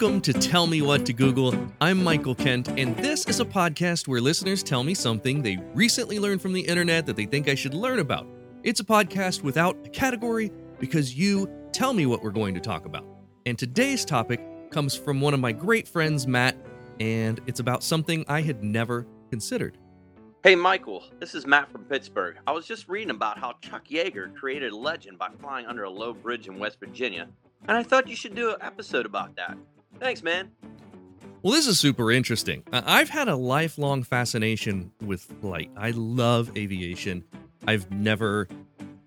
Welcome to Tell Me What to Google. I'm Michael Kent, and this is a podcast where listeners tell me something they recently learned from the internet that they think I should learn about. It's a podcast without a category because you tell me what we're going to talk about. And today's topic comes from one of my great friends, Matt, and it's about something I had never considered. Hey, Michael, this is Matt from Pittsburgh. I was just reading about how Chuck Yeager created a legend by flying under a low bridge in West Virginia, and I thought you should do an episode about that. Thanks, man. Well, this is super interesting. I've had a lifelong fascination with flight. I love aviation. I've never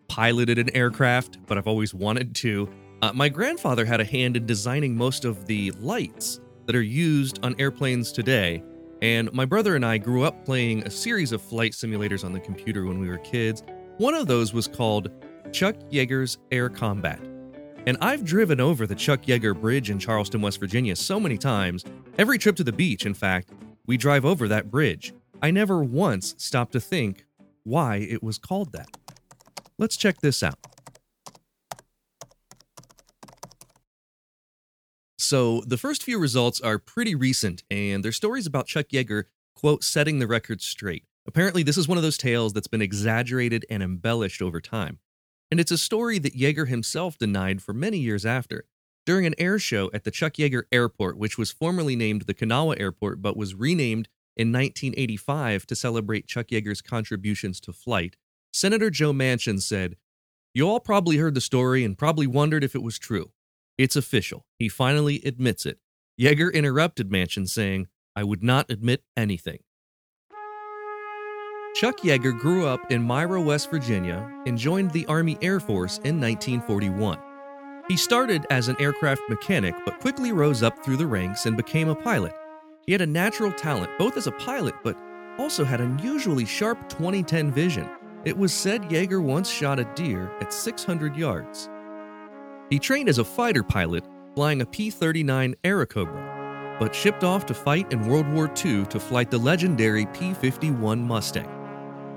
piloted an aircraft, but I've always wanted to. Uh, my grandfather had a hand in designing most of the lights that are used on airplanes today. And my brother and I grew up playing a series of flight simulators on the computer when we were kids. One of those was called Chuck Yeager's Air Combat. And I've driven over the Chuck Yeager Bridge in Charleston, West Virginia so many times. Every trip to the beach, in fact, we drive over that bridge. I never once stopped to think why it was called that. Let's check this out. So, the first few results are pretty recent, and they're stories about Chuck Yeager, quote, setting the record straight. Apparently, this is one of those tales that's been exaggerated and embellished over time. And it's a story that Yeager himself denied for many years after. During an air show at the Chuck Yeager Airport, which was formerly named the Kanawha Airport but was renamed in 1985 to celebrate Chuck Yeager's contributions to flight, Senator Joe Manchin said, You all probably heard the story and probably wondered if it was true. It's official. He finally admits it. Yeager interrupted Manchin, saying, I would not admit anything. Chuck Yeager grew up in Myra, West Virginia, and joined the Army Air Force in 1941. He started as an aircraft mechanic, but quickly rose up through the ranks and became a pilot. He had a natural talent, both as a pilot, but also had unusually sharp 2010 vision. It was said Yeager once shot a deer at 600 yards. He trained as a fighter pilot, flying a P 39 Airacobra, but shipped off to fight in World War II to flight the legendary P 51 Mustang.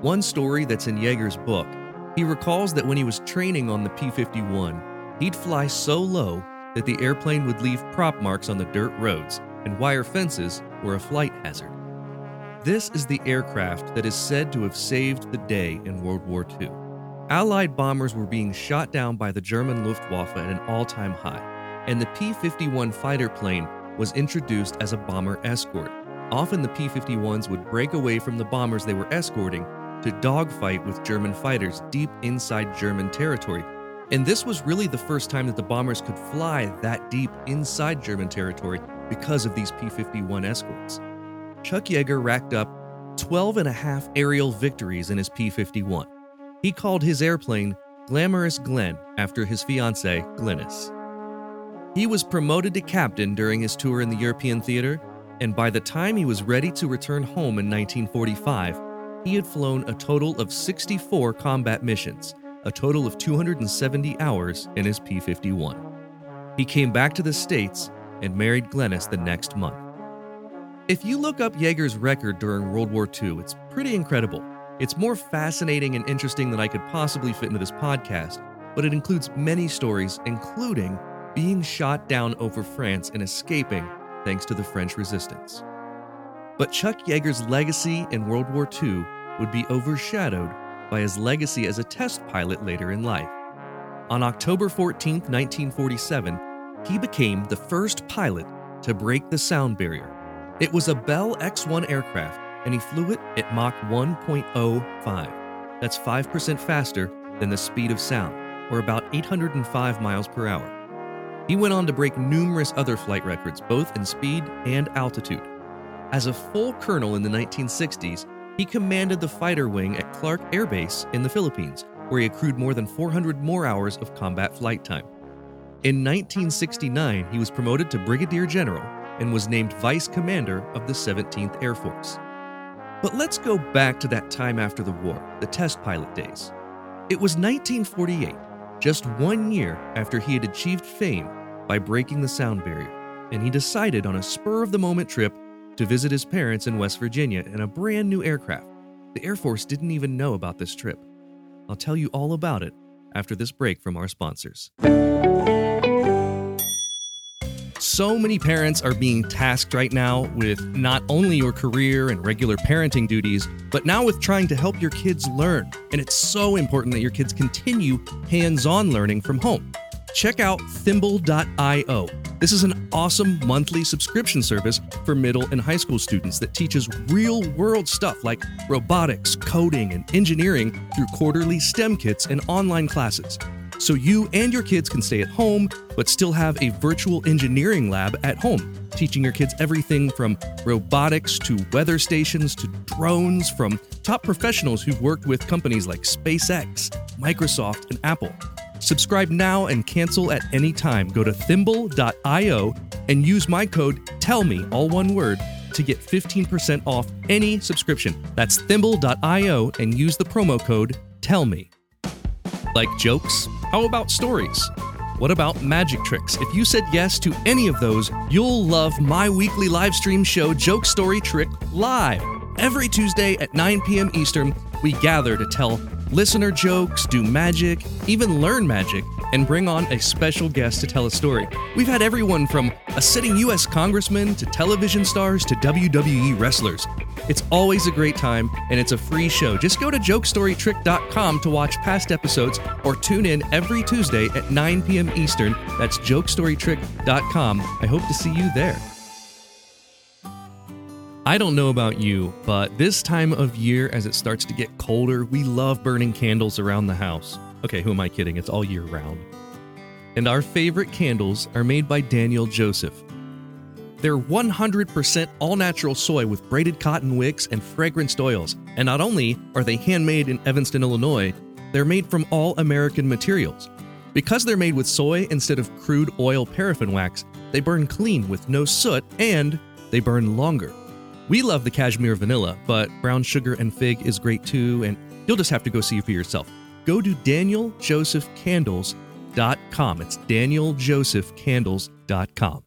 One story that's in Yeager's book, he recalls that when he was training on the P 51, he'd fly so low that the airplane would leave prop marks on the dirt roads, and wire fences were a flight hazard. This is the aircraft that is said to have saved the day in World War II. Allied bombers were being shot down by the German Luftwaffe at an all time high, and the P 51 fighter plane was introduced as a bomber escort. Often the P 51s would break away from the bombers they were escorting to dogfight with German fighters deep inside German territory. And this was really the first time that the bombers could fly that deep inside German territory because of these P 51 escorts. Chuck Yeager racked up 12 and a half aerial victories in his P 51. He called his airplane Glamorous Glen after his fiancee, Glennis. He was promoted to captain during his tour in the European theater, and by the time he was ready to return home in 1945, he had flown a total of 64 combat missions, a total of 270 hours in his P 51. He came back to the States and married Glennis the next month. If you look up Yeager's record during World War II, it's pretty incredible. It's more fascinating and interesting than I could possibly fit into this podcast, but it includes many stories, including being shot down over France and escaping thanks to the French resistance. But Chuck Yeager's legacy in World War II would be overshadowed by his legacy as a test pilot later in life. On October 14, 1947, he became the first pilot to break the sound barrier. It was a Bell X 1 aircraft and he flew it at Mach 1.05. That's 5% faster than the speed of sound, or about 805 miles per hour. He went on to break numerous other flight records, both in speed and altitude. As a full colonel in the 1960s, he commanded the fighter wing at Clark Air Base in the Philippines, where he accrued more than 400 more hours of combat flight time. In 1969, he was promoted to brigadier general and was named vice commander of the 17th Air Force. But let's go back to that time after the war, the test pilot days. It was 1948, just one year after he had achieved fame by breaking the sound barrier, and he decided on a spur of the moment trip to visit his parents in West Virginia in a brand new aircraft. The Air Force didn't even know about this trip. I'll tell you all about it after this break from our sponsors. So many parents are being tasked right now with not only your career and regular parenting duties, but now with trying to help your kids learn. And it's so important that your kids continue hands on learning from home. Check out thimble.io. This is an awesome monthly subscription service for middle and high school students that teaches real world stuff like robotics, coding, and engineering through quarterly STEM kits and online classes so you and your kids can stay at home but still have a virtual engineering lab at home, teaching your kids everything from robotics to weather stations to drones from top professionals who've worked with companies like SpaceX, Microsoft, and Apple. Subscribe now and cancel at any time. Go to thimble.io and use my code TELLME, all one word, to get 15% off any subscription. That's thimble.io and use the promo code TELLME. Like jokes? How about stories? What about magic tricks? If you said yes to any of those, you'll love my weekly live stream show, Joke Story Trick Live. Every Tuesday at 9 p.m. Eastern, we gather to tell listener jokes, do magic, even learn magic, and bring on a special guest to tell a story. We've had everyone from a sitting U.S. congressman to television stars to WWE wrestlers. It's always a great time, and it's a free show. Just go to jokestorytrick.com to watch past episodes or tune in every Tuesday at 9 p.m. Eastern. That's jokestorytrick.com. I hope to see you there. I don't know about you, but this time of year, as it starts to get colder, we love burning candles around the house. Okay, who am I kidding? It's all year round. And our favorite candles are made by Daniel Joseph. They're 100% all natural soy with braided cotton wicks and fragranced oils. And not only are they handmade in Evanston, Illinois, they're made from all American materials. Because they're made with soy instead of crude oil paraffin wax, they burn clean with no soot and they burn longer. We love the cashmere vanilla, but brown sugar and fig is great too, and you'll just have to go see for yourself. Go to danieljosephcandles.com. It's danieljosephcandles.com.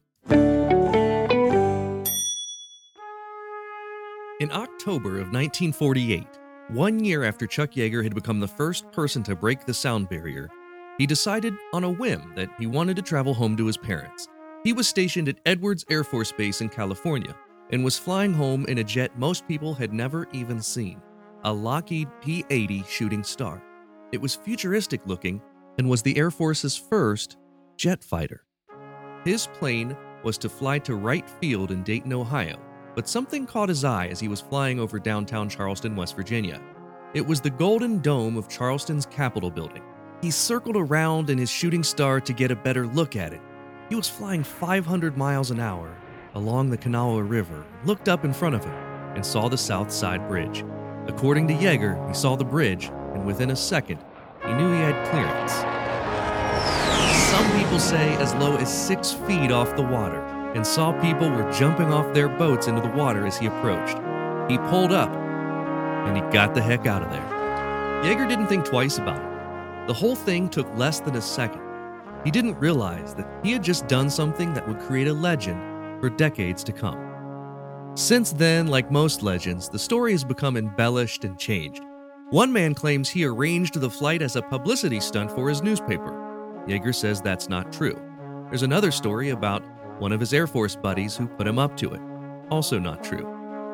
In October of 1948, one year after Chuck Yeager had become the first person to break the sound barrier, he decided on a whim that he wanted to travel home to his parents. He was stationed at Edwards Air Force Base in California and was flying home in a jet most people had never even seen a Lockheed P 80 Shooting Star. It was futuristic looking and was the Air Force's first jet fighter. His plane was to fly to Wright Field in Dayton, Ohio, but something caught his eye as he was flying over downtown Charleston, West Virginia. It was the golden dome of Charleston's Capitol building. He circled around in his shooting star to get a better look at it. He was flying 500 miles an hour along the Kanawha River, looked up in front of him, and saw the South Side Bridge. According to Yeager, he saw the bridge, and within a second, he knew he had clearance. Some people say as low as six feet off the water and saw people were jumping off their boats into the water as he approached. He pulled up and he got the heck out of there. Yeager didn't think twice about it. The whole thing took less than a second. He didn't realize that he had just done something that would create a legend for decades to come. Since then, like most legends, the story has become embellished and changed. One man claims he arranged the flight as a publicity stunt for his newspaper. Yeager says that's not true. There's another story about one of his Air Force buddies who put him up to it. Also not true.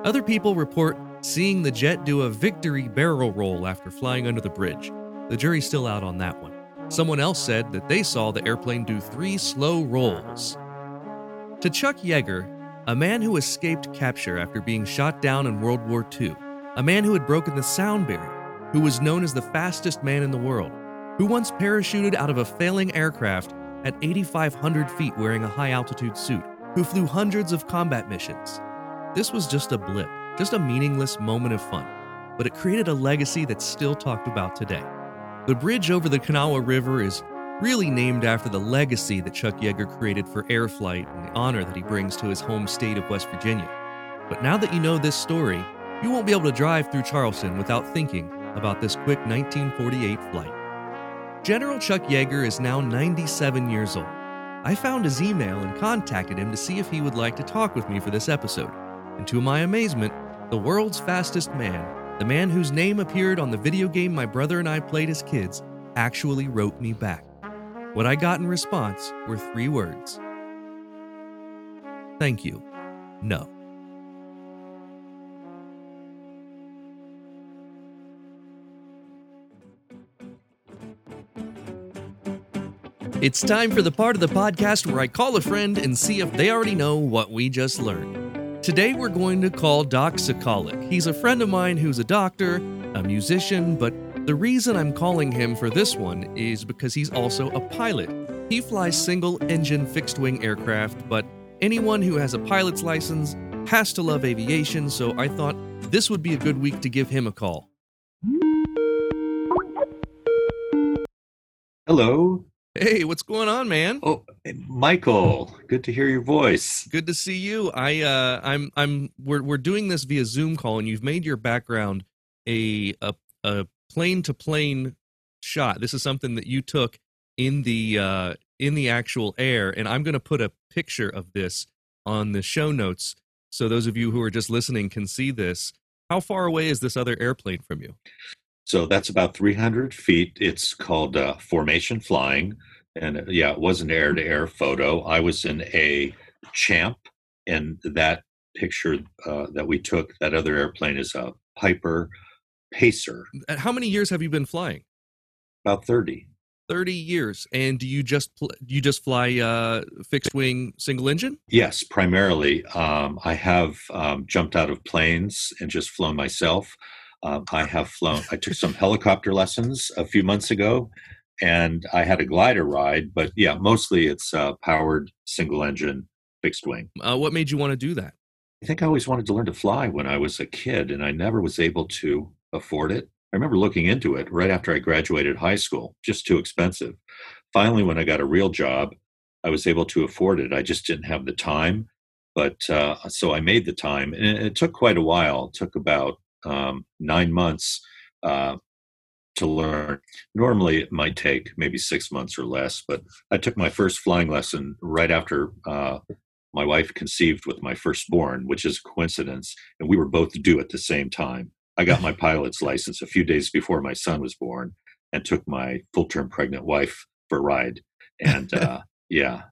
Other people report seeing the jet do a victory barrel roll after flying under the bridge. The jury's still out on that one. Someone else said that they saw the airplane do three slow rolls. To Chuck Yeager, a man who escaped capture after being shot down in World War II, a man who had broken the sound barrier, who was known as the fastest man in the world, who once parachuted out of a failing aircraft at 8,500 feet wearing a high altitude suit, who flew hundreds of combat missions. This was just a blip, just a meaningless moment of fun, but it created a legacy that's still talked about today. The bridge over the Kanawha River is really named after the legacy that Chuck Yeager created for air flight and the honor that he brings to his home state of West Virginia. But now that you know this story, you won't be able to drive through Charleston without thinking about this quick 1948 flight. General Chuck Yeager is now 97 years old. I found his email and contacted him to see if he would like to talk with me for this episode. And to my amazement, the world's fastest man, the man whose name appeared on the video game my brother and I played as kids, actually wrote me back. What I got in response were three words Thank you. No. It's time for the part of the podcast where I call a friend and see if they already know what we just learned. Today we're going to call Doc Sacolick. He's a friend of mine who's a doctor, a musician, but the reason I'm calling him for this one is because he's also a pilot. He flies single engine fixed wing aircraft, but anyone who has a pilot's license has to love aviation, so I thought this would be a good week to give him a call. Hello. Hey, what's going on, man? Oh, Michael, good to hear your voice. Good to see you. I uh I'm I'm we're we're doing this via Zoom call and you've made your background a a a plane to plane shot. This is something that you took in the uh in the actual air and I'm going to put a picture of this on the show notes so those of you who are just listening can see this. How far away is this other airplane from you? So that's about 300 feet. It's called uh, formation flying. And uh, yeah, it was an air to air photo. I was in a champ, and that picture uh, that we took, that other airplane is a Piper Pacer. How many years have you been flying? About 30. 30 years and do you just pl- you just fly uh fixed wing single engine yes primarily um i have um, jumped out of planes and just flown myself um, I have flown, I took some helicopter lessons a few months ago and I had a glider ride, but yeah, mostly it's uh, powered single engine fixed wing. Uh, what made you want to do that? I think I always wanted to learn to fly when I was a kid and I never was able to afford it. I remember looking into it right after I graduated high school, just too expensive. Finally, when I got a real job, I was able to afford it. I just didn't have the time. But uh, so I made the time, and it, it took quite a while. It took about um, nine months uh, to learn. Normally, it might take maybe six months or less, but I took my first flying lesson right after uh, my wife conceived with my firstborn, which is a coincidence, and we were both due at the same time. I got my pilot's license a few days before my son was born and took my full term pregnant wife for a ride. And uh, yeah,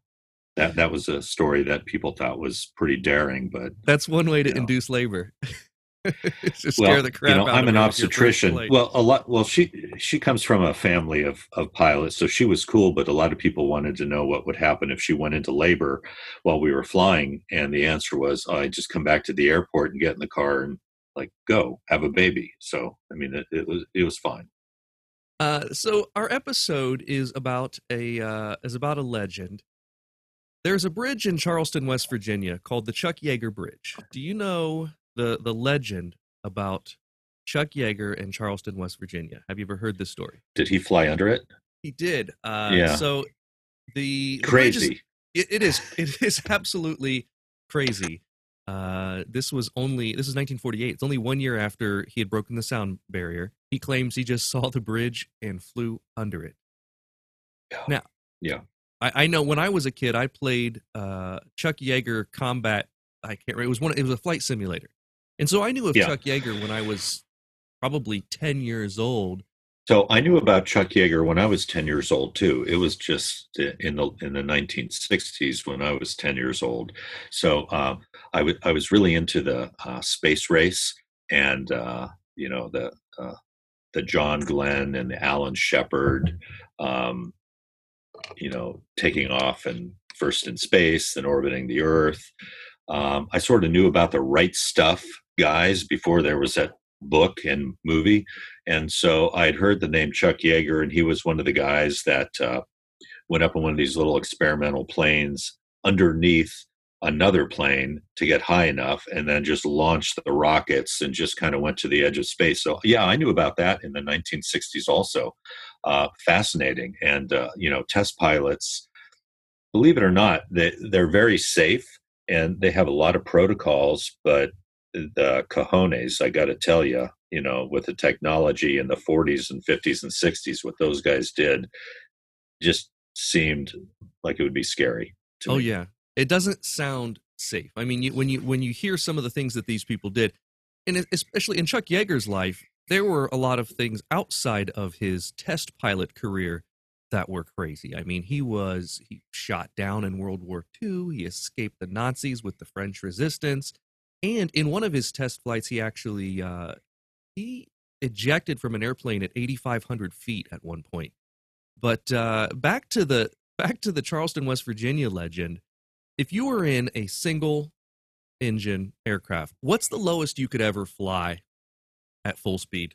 that, that was a story that people thought was pretty daring, but that's one way to you know, induce labor. Just well, scare the crap you know, I'm an obstetrician. Well, a lot. Well, she she comes from a family of of pilots, so she was cool. But a lot of people wanted to know what would happen if she went into labor while we were flying, and the answer was, oh, "I just come back to the airport and get in the car and like go have a baby." So, I mean, it, it was it was fine. Uh, so our episode is about a uh, is about a legend. There's a bridge in Charleston, West Virginia, called the Chuck Yeager Bridge. Do you know the the legend about Chuck Yeager in Charleston, West Virginia. Have you ever heard this story? Did he fly under it? He did. Uh, yeah. So the, the crazy. Is, it, it is. It is absolutely crazy. Uh, this was only this is 1948. It's only one year after he had broken the sound barrier. He claims he just saw the bridge and flew under it. Yeah. Now, yeah, I, I know when I was a kid, I played uh, Chuck Yeager Combat. I can't remember. It was one. It was a flight simulator, and so I knew of yeah. Chuck Yeager when I was probably 10 years old. So I knew about Chuck Yeager when I was 10 years old too. It was just in the in the 1960s when I was 10 years old. So uh, I, was really into the uh, space race and uh, you know the uh, the John Glenn and the Alan Shepard, um, you know, taking off and first in space, then orbiting the Earth. Um, I sort of knew about the right stuff guys before there was that book and movie. And so I'd heard the name Chuck Yeager, and he was one of the guys that uh, went up on one of these little experimental planes underneath another plane to get high enough and then just launched the rockets and just kind of went to the edge of space. So, yeah, I knew about that in the 1960s also. Uh, fascinating. And, uh, you know, test pilots, believe it or not, they, they're very safe and they have a lot of protocols, but the cojones, I got to tell you, you know, with the technology in the 40s and 50s and 60s, what those guys did just seemed like it would be scary. oh me. yeah, it doesn't sound safe. I mean, you, when you when you hear some of the things that these people did, and especially in Chuck Yeager's life, there were a lot of things outside of his test pilot career that were crazy. I mean, he was he shot down in World War II. He escaped the Nazis with the French Resistance, and in one of his test flights, he actually uh, he ejected from an airplane at 8,500 feet at one point. But uh, back to the back to the Charleston, West Virginia legend. If you were in a single engine aircraft, what's the lowest you could ever fly at full speed?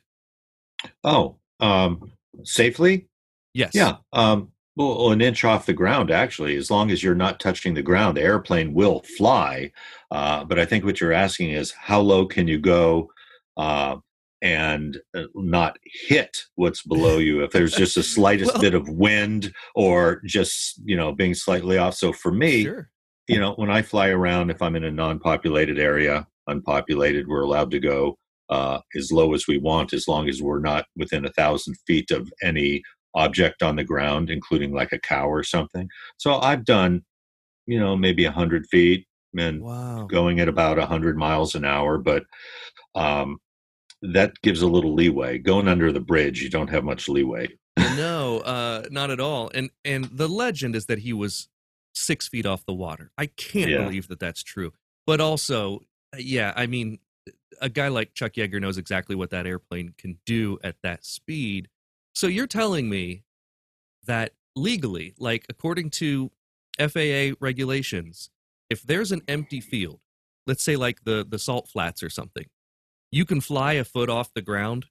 Oh, um, safely? Yes. Yeah. Um, well, an inch off the ground, actually, as long as you're not touching the ground, the airplane will fly. Uh, but I think what you're asking is how low can you go uh, and uh, not hit what's below you if there's just the slightest well, bit of wind or just, you know, being slightly off. So for me, sure. you know, when I fly around, if I'm in a non populated area, unpopulated, we're allowed to go uh, as low as we want as long as we're not within a thousand feet of any object on the ground, including like a cow or something. So I've done, you know, maybe a hundred feet and wow. going at about a hundred miles an hour, but um, that gives a little leeway. Going under the bridge, you don't have much leeway. no, uh, not at all. And and the legend is that he was six feet off the water. I can't yeah. believe that that's true. But also, yeah, I mean, a guy like Chuck Yeager knows exactly what that airplane can do at that speed. So you're telling me that legally, like according to FAA regulations, if there's an empty field, let's say like the the salt flats or something, you can fly a foot off the ground.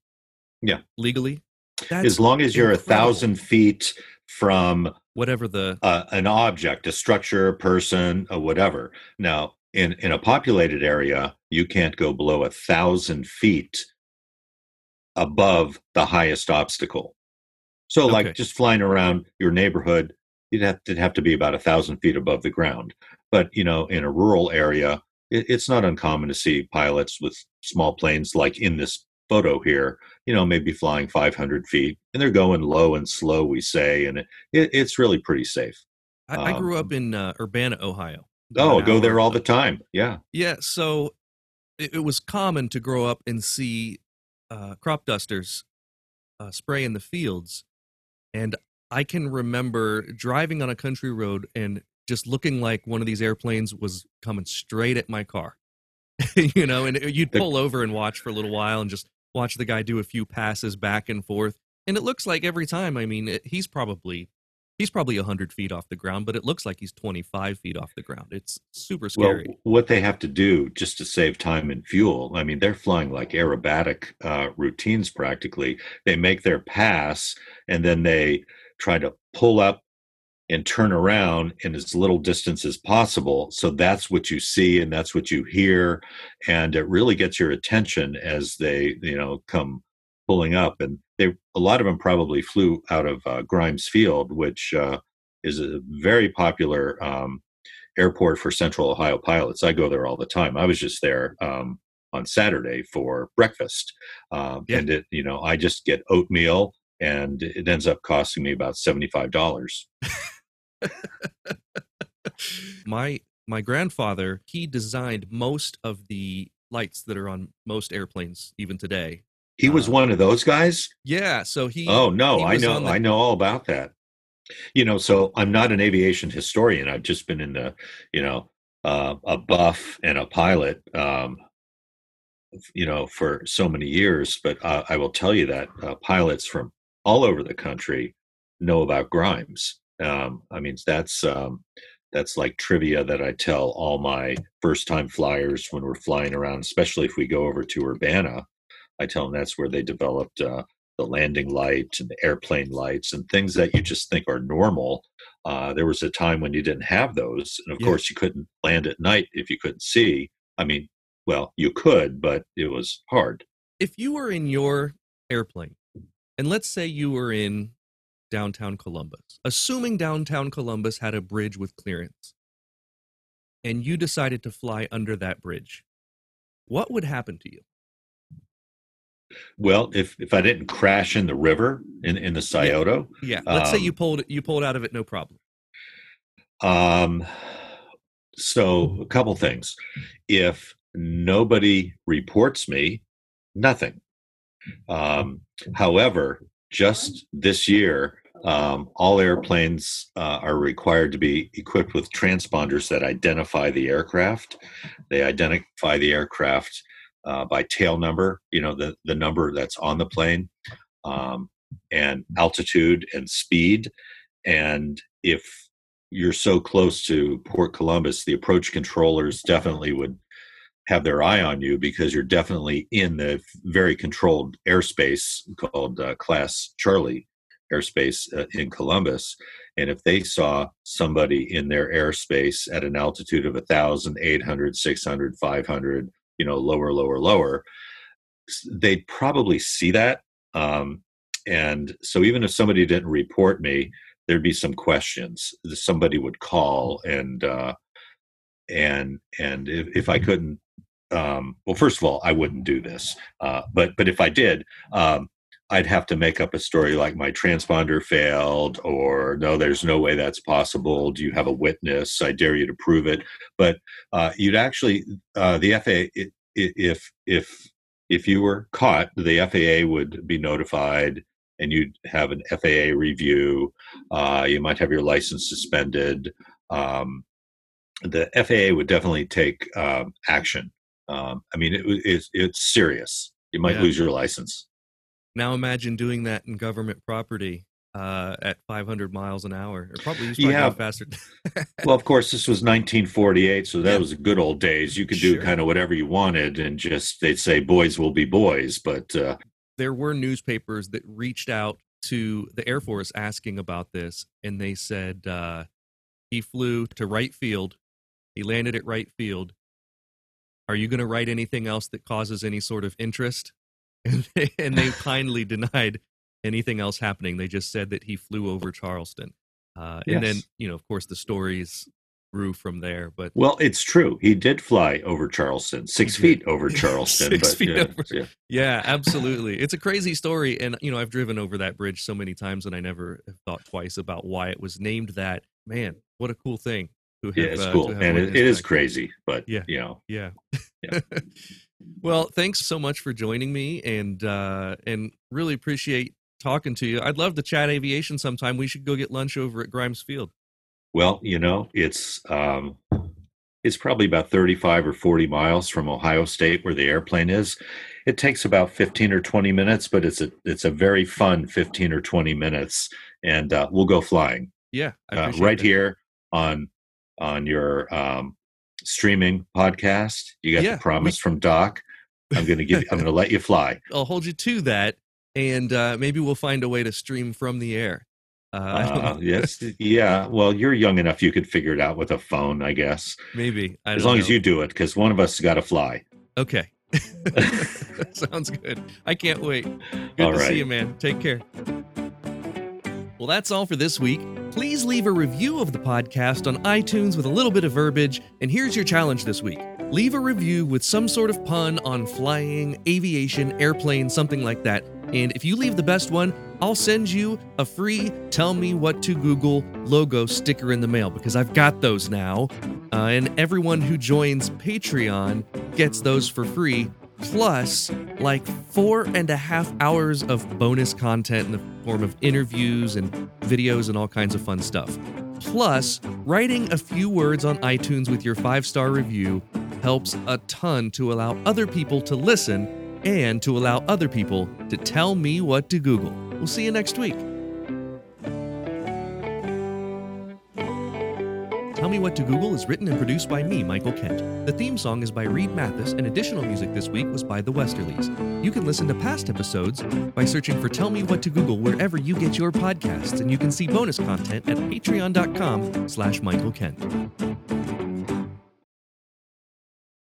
Yeah, legally. That's as long as you're incredible. a thousand feet from whatever the uh, an object, a structure, a person, or whatever. Now, in in a populated area, you can't go below a thousand feet above the highest obstacle. So, okay. like just flying around your neighborhood, you'd have to have to be about a thousand feet above the ground. But you know, in a rural area, it, it's not uncommon to see pilots with small planes, like in this photo here. You know, maybe flying 500 feet, and they're going low and slow. We say, and it, it, it's really pretty safe. I, um, I grew up in uh, Urbana, Ohio. Oh, go there all the time. Yeah. Yeah. So it, it was common to grow up and see uh, crop dusters uh, spray in the fields and I can remember driving on a country road and just looking like one of these airplanes was coming straight at my car. you know, and you'd pull over and watch for a little while and just watch the guy do a few passes back and forth. And it looks like every time, I mean, he's probably he's probably 100 feet off the ground but it looks like he's 25 feet off the ground. It's super scary. well, what they have to do just to save time and fuel i mean they're flying like aerobatic uh, routines practically. They make their pass and then they try to pull up and turn around in as little distance as possible. So that's what you see and that's what you hear and it really gets your attention as they you know come pulling up, and they a lot of them probably flew out of uh, Grimes Field, which uh, is a very popular um, airport for Central Ohio pilots. I go there all the time. I was just there um, on Saturday for breakfast, um, yeah. and it you know I just get oatmeal, and it ends up costing me about seventy five dollars. my my grandfather he designed most of the lights that are on most airplanes even today he was um, one of those guys. Yeah. So he. Oh no, he I know. The, I know all about that. You know, so I'm not an aviation historian. I've just been in the, you know, uh, a buff and a pilot. Um, you know, for so many years. But uh, I will tell you that uh, pilots from all over the country know about Grimes. Um, I mean, that's um, that's like trivia that I tell all my first time flyers when we're flying around, especially if we go over to Urbana I tell them that's where they developed uh, the landing light and the airplane lights and things that you just think are normal. Uh, there was a time when you didn't have those, and of yeah. course you couldn't land at night if you couldn't see. I mean, well, you could, but it was hard. If you were in your airplane, and let's say you were in downtown Columbus, assuming downtown Columbus had a bridge with clearance, and you decided to fly under that bridge, what would happen to you? Well, if if I didn't crash in the river in in the Scioto, yeah. yeah. Let's um, say you um pulled you pulled out of it, no problem. Um. So a couple things. If nobody reports me, nothing. Um, however, just this year, um, all airplanes uh, are required to be equipped with transponders that identify the aircraft. They identify the aircraft uh, by tail number, you know, the, the number that's on the plane, um, and altitude and speed. And if you're so close to Port Columbus, the approach controllers definitely would have their eye on you because you're definitely in the very controlled airspace called uh, Class Charlie airspace uh, in Columbus. And if they saw somebody in their airspace at an altitude of 1,000, 800, 600, 500, you know, lower, lower, lower, they'd probably see that. Um, and so even if somebody didn't report me, there'd be some questions. Somebody would call and, uh, and and if, if I couldn't um, well, first of all, I wouldn't do this, uh, but but if I did, um, I'd have to make up a story like my transponder failed, or no, there's no way that's possible. Do you have a witness? I dare you to prove it. But uh, you'd actually uh, the FAA if if if you were caught, the FAA would be notified, and you'd have an FAA review. Uh, you might have your license suspended. Um, the FAA would definitely take um, action um, I mean, it, it's it's serious. You might yeah. lose your license. Now imagine doing that in government property uh, at 500 miles an hour, or probably yeah. faster. well, of course, this was 1948, so that yeah. was the good old days. You could do sure. kind of whatever you wanted, and just they'd say boys will be boys. But uh, there were newspapers that reached out to the Air Force asking about this, and they said uh, he flew to Wright Field, he landed at Wright Field, are you going to write anything else that causes any sort of interest? And they, and they kindly denied anything else happening. They just said that he flew over Charleston. Uh, and yes. then, you know, of course, the stories grew from there. But well, it's true. He did fly over Charleston, six feet over Charleston. six but, feet yeah, over. Yeah. yeah, absolutely. It's a crazy story, and you know, I've driven over that bridge so many times, and I never thought twice about why it was named that. Man, what a cool thing! Have, yeah, it's uh, cool, and it, it is crazy, but yeah, you know, yeah. yeah. well, thanks so much for joining me, and uh, and really appreciate talking to you. I'd love to chat aviation sometime. We should go get lunch over at Grimes Field. Well, you know, it's um, it's probably about thirty-five or forty miles from Ohio State, where the airplane is. It takes about fifteen or twenty minutes, but it's a it's a very fun fifteen or twenty minutes, and uh, we'll go flying. Yeah, uh, right that. here on on your um, streaming podcast. You got yeah, the promise we, from Doc. I'm going to give. I'm going to let you fly. I'll hold you to that, and uh, maybe we'll find a way to stream from the air. Uh, uh, yes, yeah. Well, you're young enough; you could figure it out with a phone, I guess. Maybe as long know. as you do it, because one of us got to fly. Okay. Sounds good. I can't wait. Good all to right. see you, man. Take care. Well, that's all for this week. Please leave a review of the podcast on iTunes with a little bit of verbiage. And here's your challenge this week leave a review with some sort of pun on flying, aviation, airplane, something like that. And if you leave the best one, I'll send you a free Tell Me What to Google logo sticker in the mail because I've got those now. Uh, and everyone who joins Patreon gets those for free plus like four and a half hours of bonus content in the form of interviews and videos and all kinds of fun stuff. Plus, writing a few words on iTunes with your five star review helps a ton to allow other people to listen and to allow other people to tell me what to Google. We'll see you next week. Tell Me What to Google is written and produced by me, Michael Kent. The theme song is by Reed Mathis, and additional music this week was by The Westerlies. You can listen to past episodes by searching for Tell Me What to Google wherever you get your podcasts, and you can see bonus content at patreon.com slash Michael Kent.